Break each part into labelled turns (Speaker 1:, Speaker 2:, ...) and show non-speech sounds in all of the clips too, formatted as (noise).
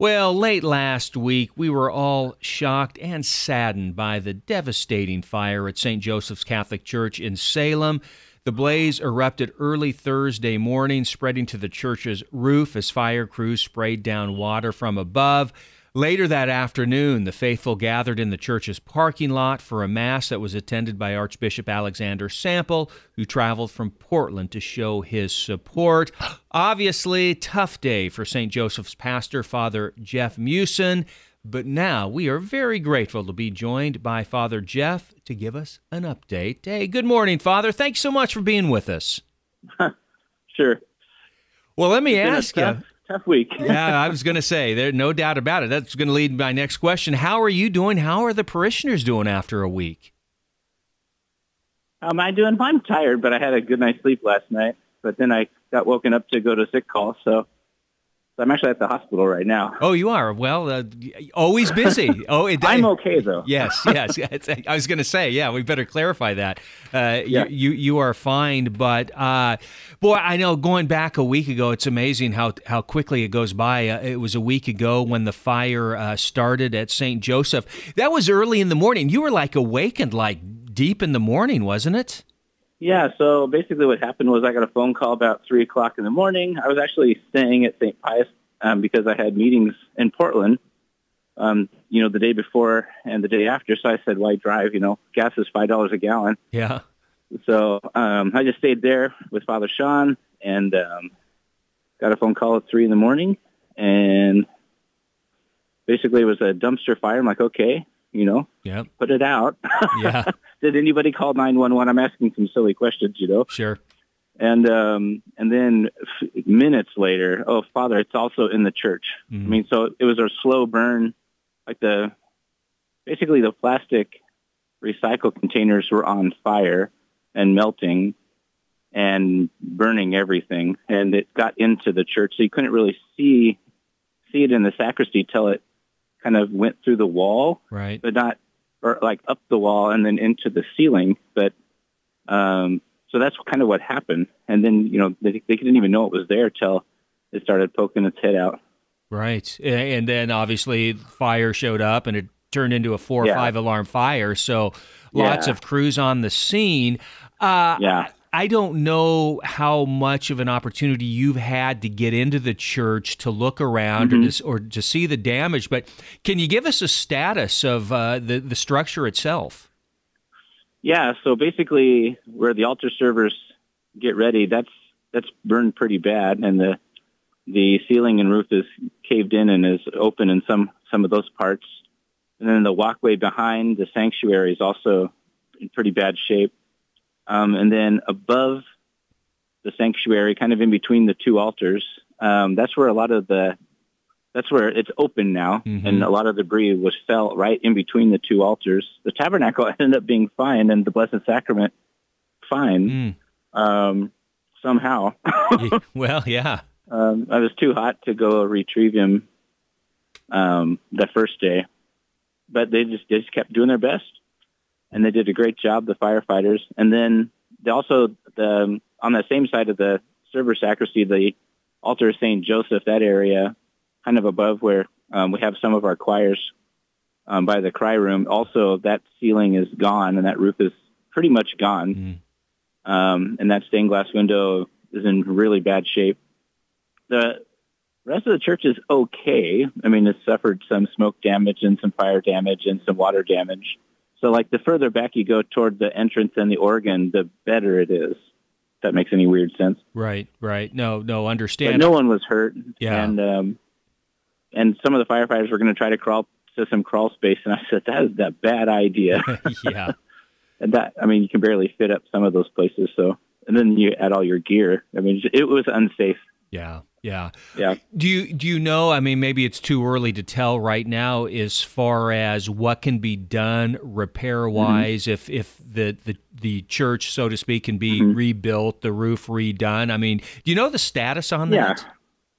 Speaker 1: Well, late last week, we were all shocked and saddened by the devastating fire at St. Joseph's Catholic Church in Salem. The blaze erupted early Thursday morning, spreading to the church's roof as fire crews sprayed down water from above. Later that afternoon, the faithful gathered in the church's parking lot for a mass that was attended by Archbishop Alexander Sample, who traveled from Portland to show his support. (gasps) Obviously, tough day for St. Joseph's pastor, Father Jeff Meeuwsen. But now we are very grateful to be joined by Father Jeff to give us an update. Hey, good morning, Father. Thanks so much for being with us. (laughs)
Speaker 2: sure.
Speaker 1: Well, let me ask you
Speaker 2: tough week. (laughs)
Speaker 1: yeah, I was going to say, there's no doubt about it. That's going to lead my next question. How are you doing? How are the parishioners doing after a week?
Speaker 2: How am I doing? I'm tired, but I had a good night's sleep last night. But then I got woken up to go to sick call, so so I'm actually at the hospital right now.
Speaker 1: Oh, you are. Well, uh, always busy. (laughs) Oh,
Speaker 2: it, I'm okay though. (laughs)
Speaker 1: yes, yes. I was going to say, yeah, we better clarify that. Uh, yeah. you, you you are fine, but uh, boy, I know going back a week ago, it's amazing how how quickly it goes by. Uh, it was a week ago when the fire uh, started at St. Joseph. That was early in the morning. You were like awakened like deep in the morning, wasn't it?
Speaker 2: Yeah, so basically what happened was I got a phone call about 3 o'clock in the morning. I was actually staying at St. Pius um, because I had meetings in Portland, um, you know, the day before and the day after. So I said, why drive? You know, gas is $5 a gallon.
Speaker 1: Yeah.
Speaker 2: So um, I just stayed there with Father Sean and um, got a phone call at 3 in the morning. And basically it was a dumpster fire. I'm like, okay, you know,
Speaker 1: yep.
Speaker 2: put it out.
Speaker 1: Yeah. (laughs)
Speaker 2: Did anybody call 911? I'm asking some silly questions, you know.
Speaker 1: Sure.
Speaker 2: And um, and then f- minutes later, oh Father, it's also in the church. Mm-hmm. I mean, so it was a slow burn, like the basically the plastic recycle containers were on fire and melting and burning everything, and it got into the church, so you couldn't really see see it in the sacristy till it kind of went through the wall,
Speaker 1: right?
Speaker 2: But not or like up the wall and then into the ceiling. But um, so that's kind of what happened. And then you know they, they didn't even know it was there till it started poking its head out.
Speaker 1: Right, and then obviously fire showed up and it turned into a four or five alarm fire. So lots
Speaker 2: yeah.
Speaker 1: of crews on the scene. Uh,
Speaker 2: yeah.
Speaker 1: I don't know how much of an opportunity you've had to get into the church to look around mm-hmm. or, to, or to see the damage, but can you give us a status of uh, the the structure itself?
Speaker 2: Yeah, so basically, where the altar servers get ready, that's that's burned pretty bad, and the the ceiling and roof is caved in and is open in some some of those parts, and then the walkway behind the sanctuary is also in pretty bad shape. Um, and then above the sanctuary, kind of in between the two altars, um, that's where a lot of the that's where it's open now, mm-hmm. and a lot of debris was fell right in between the two altars. The tabernacle (laughs) ended up being fine, and the Blessed Sacrament fine mm. um, somehow. (laughs)
Speaker 1: well, yeah.
Speaker 2: Um, I was too hot to go retrieve him um, the first day, but they just they just kept doing their best and they did a great job, the firefighters. And then they also the on the same side of the server sacristy, the altar of Saint Joseph, that area, kind of above where um, we have some of our choirs um, by the cry room. Also, that ceiling is gone, and that roof is pretty much gone. Mm. Um, and that stained glass window is in really bad shape. The rest of the church is okay. I mean, it's suffered some smoke damage and some fire damage and some water damage. So like the further back you go toward the entrance and the organ, the better it is. If that makes any weird sense.
Speaker 1: Right, right. No, no, understand.
Speaker 2: But no one was hurt.
Speaker 1: Yeah.
Speaker 2: And um, and some of the firefighters were going to try to crawl to some crawl space, and I said that is that bad idea. (laughs) (laughs)
Speaker 1: yeah.
Speaker 2: and that I mean, you can barely fit up some of those places. So and then you add all your gear. I mean, it was unsafe.
Speaker 1: Yeah. Yeah.
Speaker 2: Yeah.
Speaker 1: Do you do you know, I mean maybe it's too early to tell right now as far as what can be done repair wise mm-hmm. if if the, the the church so to speak can be mm-hmm. rebuilt, the roof redone. I mean, do you know the status on
Speaker 2: yeah.
Speaker 1: that?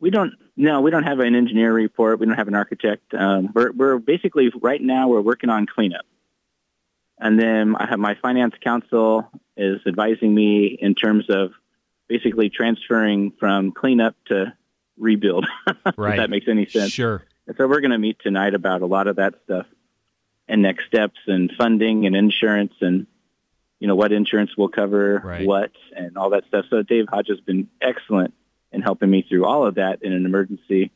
Speaker 2: We don't no, we don't have an engineer report. We don't have an architect. Um, we're we're basically right now we're working on cleanup. And then I have my finance council is advising me in terms of basically transferring from cleanup to rebuild. (laughs)
Speaker 1: Right.
Speaker 2: if that makes any sense.
Speaker 1: Sure.
Speaker 2: And So we're going to meet tonight about a lot of that stuff and next steps and funding and insurance and you know what insurance will cover
Speaker 1: Right.
Speaker 2: what and all that stuff. So Dave Hodge has been excellent in helping me through all of that in an emergency.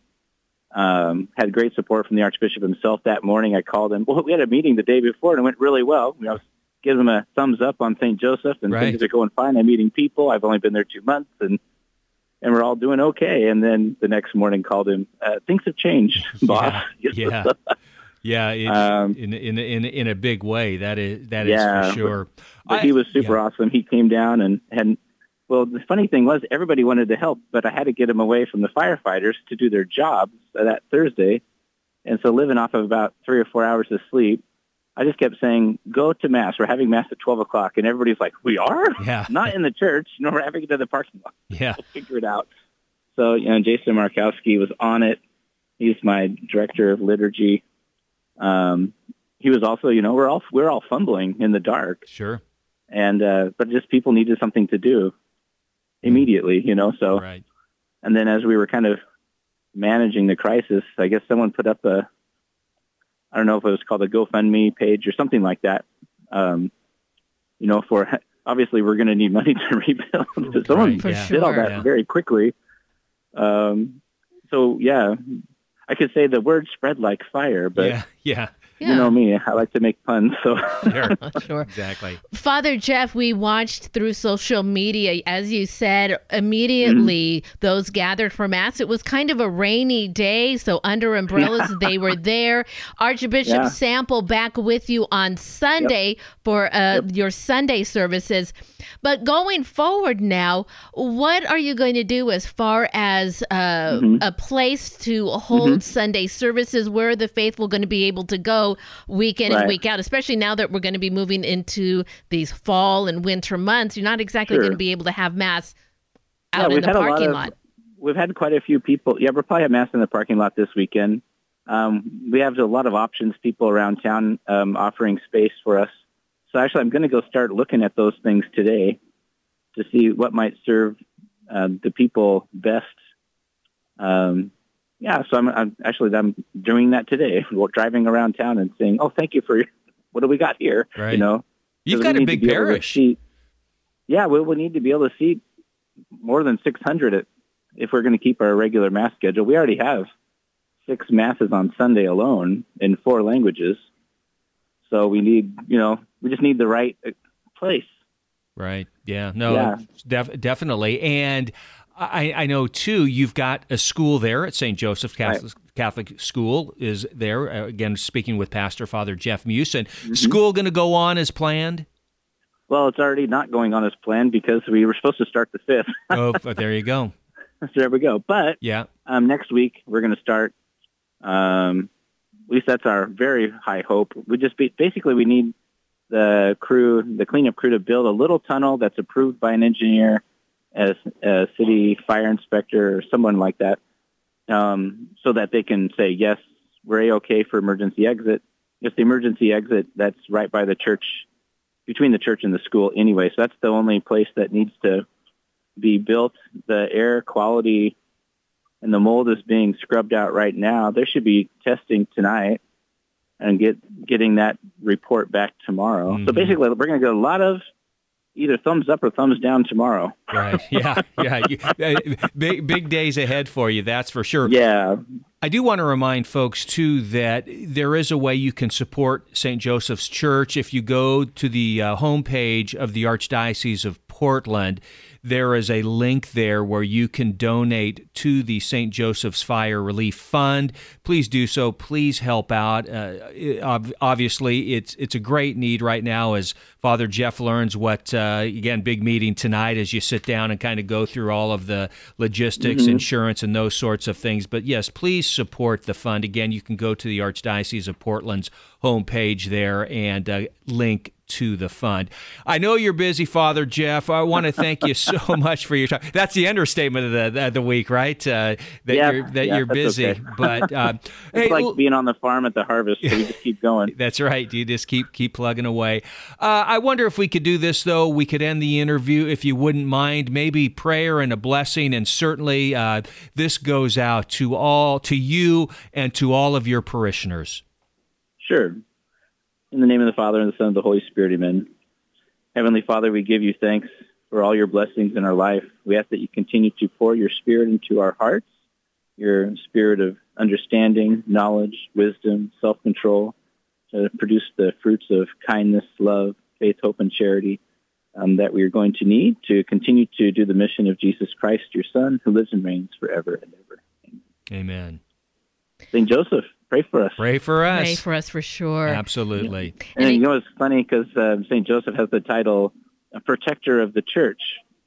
Speaker 2: Um, had great support from the Archbishop himself that morning. I called him. Well, we had a meeting the day before and it went really well. I was giving him a thumbs up on St. Joseph and
Speaker 1: Right.
Speaker 2: things are going fine. I'm meeting people. I've only been there two months and and we're all doing okay. And then the next morning called him. Uh, things have changed, (laughs) boss. (laughs)
Speaker 1: Yeah. Yeah, it,
Speaker 2: Um,
Speaker 1: in, in in in a big way. That is that is
Speaker 2: Yeah,
Speaker 1: for sure.
Speaker 2: But
Speaker 1: I-
Speaker 2: he was super
Speaker 1: yeah.
Speaker 2: awesome. He came down and had. Well, the funny thing was, everybody wanted to help, but I had to get him away from the firefighters to do their jobs that Thursday. And so, living off of about three or four hours of sleep, I just kept saying, "Go to mass. We're having mass at twelve o'clock." And everybody's like, "We are?
Speaker 1: Yeah. (laughs)
Speaker 2: Not in the church. No, we're having it in the parking lot.
Speaker 1: Yeah,
Speaker 2: We'll figure it out." So, you know, Jason Markowski was on it. He's my director of liturgy. Um, he was also, you know, we're all we're all fumbling in the dark
Speaker 1: sure.
Speaker 2: and uh, but just people needed something to do immediately, you know. So,
Speaker 1: Right.
Speaker 2: and then as we were kind of managing the crisis, I guess someone put up a, I don't know if it was called a GoFundMe page or something like that. Um, you know, for (laughs) obviously we're going to need money (laughs) to rebuild. so someone
Speaker 1: Right, yeah.
Speaker 2: did all that
Speaker 1: Yeah.
Speaker 2: very quickly. Um, so yeah, I could say the word spread like fire, but
Speaker 1: yeah, yeah,
Speaker 3: Yeah.
Speaker 2: you know me, I like to make puns. So (laughs)
Speaker 1: sure. (laughs)
Speaker 3: sure.
Speaker 1: exactly.
Speaker 3: Father Jeff, we watched through social media, as you said, immediately those gathered for Mass. It was kind of a rainy day, so under umbrellas, (laughs) they were there. Archbishop
Speaker 2: Yeah.
Speaker 3: Sample back with you on Sunday for uh, your Sunday services. But going forward now, what are you going to do as far as uh, a place to hold Sunday services? Where are the faithful going to be able to go week in and week out, especially now that we're going to be moving into these fall and winter months? You're not exactly
Speaker 2: Sure.
Speaker 3: going to be able to have Mass
Speaker 2: Yeah,
Speaker 3: in
Speaker 2: we've
Speaker 3: the
Speaker 2: had a lot
Speaker 3: parking
Speaker 2: of-
Speaker 3: lot.
Speaker 2: we've had quite a few people. Yeah, we'll probably have mass in the parking lot this weekend. Um, we have a lot of options, people around town um, offering space for us. So actually, I'm going to go start looking at those things today to see what might serve uh, the people best. Um, yeah, so I'm, I'm actually I'm doing that today, (laughs) driving around town and saying, "Oh, thank you for (laughs) what do we got here?"
Speaker 1: Right.
Speaker 2: You know,
Speaker 1: You've got a big
Speaker 2: be able to
Speaker 1: parish.
Speaker 2: seat- yeah, we will need to be able to seat more than 600 at, if we're going to keep our regular mass schedule. We already have six masses on Sunday alone in four languages. So we need, you know, we just need the right uh, place.
Speaker 1: Right. Yeah. No.
Speaker 2: Yeah.
Speaker 1: Def- definitely. And I, I know too. You've got a school there at St. Joseph's Catholic, Catholic School is there. Uh, again, speaking with Pastor Father Jeff Meeuwsen.
Speaker 2: Mm-hmm.
Speaker 1: School going to go on as planned.
Speaker 2: Well, it's already not going on as planned because we were supposed to start the 5th. (laughs)
Speaker 1: Oh, but there you go.
Speaker 2: so (laughs) there we go. But
Speaker 1: Yeah.
Speaker 2: um, next week we're going to start. Um, at least that's our very high hope. We just be, basically we need the crew, the cleanup crew, to build a little tunnel that's approved by an engineer, as a city fire inspector or someone like that, um, so that they can say yes, we're A okay for emergency exit. Just the emergency exit that's right by the church, between the church and the school anyway. So that's the only place that needs to be built. The air quality and the mold is being scrubbed out right now. There should be testing tonight and get getting that report back tomorrow.
Speaker 1: Mhm.
Speaker 2: So basically, we're going to get a lot of either thumbs up or thumbs down tomorrow.
Speaker 1: Right. (laughs) Yeah. Yeah. You- uh, big big days ahead for you. That's for sure.
Speaker 2: Yeah,
Speaker 1: I do want to remind folks, too, that there is a way you can support St. Joseph's Church. If you go to the uh, homepage of the Archdiocese of Portland, there is a link there where you can donate to the St. Joseph's Fire Relief Fund. Please do so. Please help out. Uh, it- obviously, it's it's a great need right now as Father Jeff learns what, uh, again, big meeting tonight as you sit down and kind of go through all of the logistics, insurance, and those sorts of things. But yes, please support the fund. Again, you can go to the Archdiocese of Portland's homepage there and uh, link to the fund. I know you're busy, Father Jeff. I want to thank you so (laughs) much for your time. That's the understatement of the, the week, right? Uh, that
Speaker 2: Yeah,
Speaker 1: you're, that
Speaker 2: yeah,
Speaker 1: you're busy.
Speaker 2: okay.
Speaker 1: But uh, (laughs)
Speaker 2: It's
Speaker 1: hey,
Speaker 2: like
Speaker 1: l-
Speaker 2: being on the farm at the harvest, so we just keep going. (laughs)
Speaker 1: that's right. You just keep keep plugging away. Uh, I wonder if we could do this though. We could end the interview if you wouldn't mind. Maybe prayer and a blessing, and certainly uh, this goes out to all to you and to all of your parishioners.
Speaker 2: Sure. In the name of the Father and the Son and the Holy Spirit, amen. Heavenly Father, we give you thanks for all your blessings in our life. We ask that you continue to pour your spirit into our hearts, your spirit of understanding, knowledge, wisdom, self-control, to produce the fruits of kindness, love, faith, hope, and charity um, that we are going to need to continue to do the mission of Jesus Christ, your Son, who lives and reigns forever and ever.
Speaker 1: Amen.
Speaker 2: St. Joseph, pray for us.
Speaker 1: Pray for us.
Speaker 3: Pray for us for sure.
Speaker 1: Absolutely.
Speaker 2: And,
Speaker 3: And
Speaker 2: you know, it's funny because uh, St. Joseph has the title protector of the church,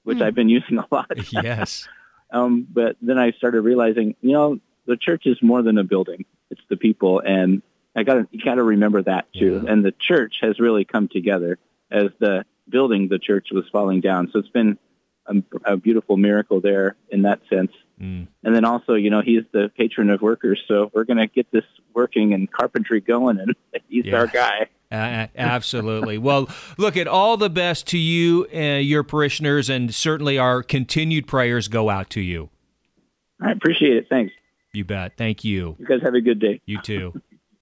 Speaker 2: which
Speaker 3: Hmm.
Speaker 2: I've been using a lot. (laughs)
Speaker 1: yes. (laughs)
Speaker 2: um, but then I started realizing, you know, the church is more than a building; it's the people, and I got to you got to remember that too.
Speaker 1: Yeah.
Speaker 2: And the church has really come together as the building the church was falling down. So it's been a, a beautiful miracle there in that sense.
Speaker 1: Mm.
Speaker 2: And then also, you know, he's the patron of workers, so we're going to get this working and carpentry going, and (laughs) he's
Speaker 1: Yeah.
Speaker 2: our guy.
Speaker 1: Uh, absolutely. Well, look at all the best to you, uh, your parishioners, and certainly our continued prayers go out to you.
Speaker 2: I appreciate it. Thanks.
Speaker 1: You bet. Thank you.
Speaker 2: You guys have a good day.
Speaker 1: You too. (laughs)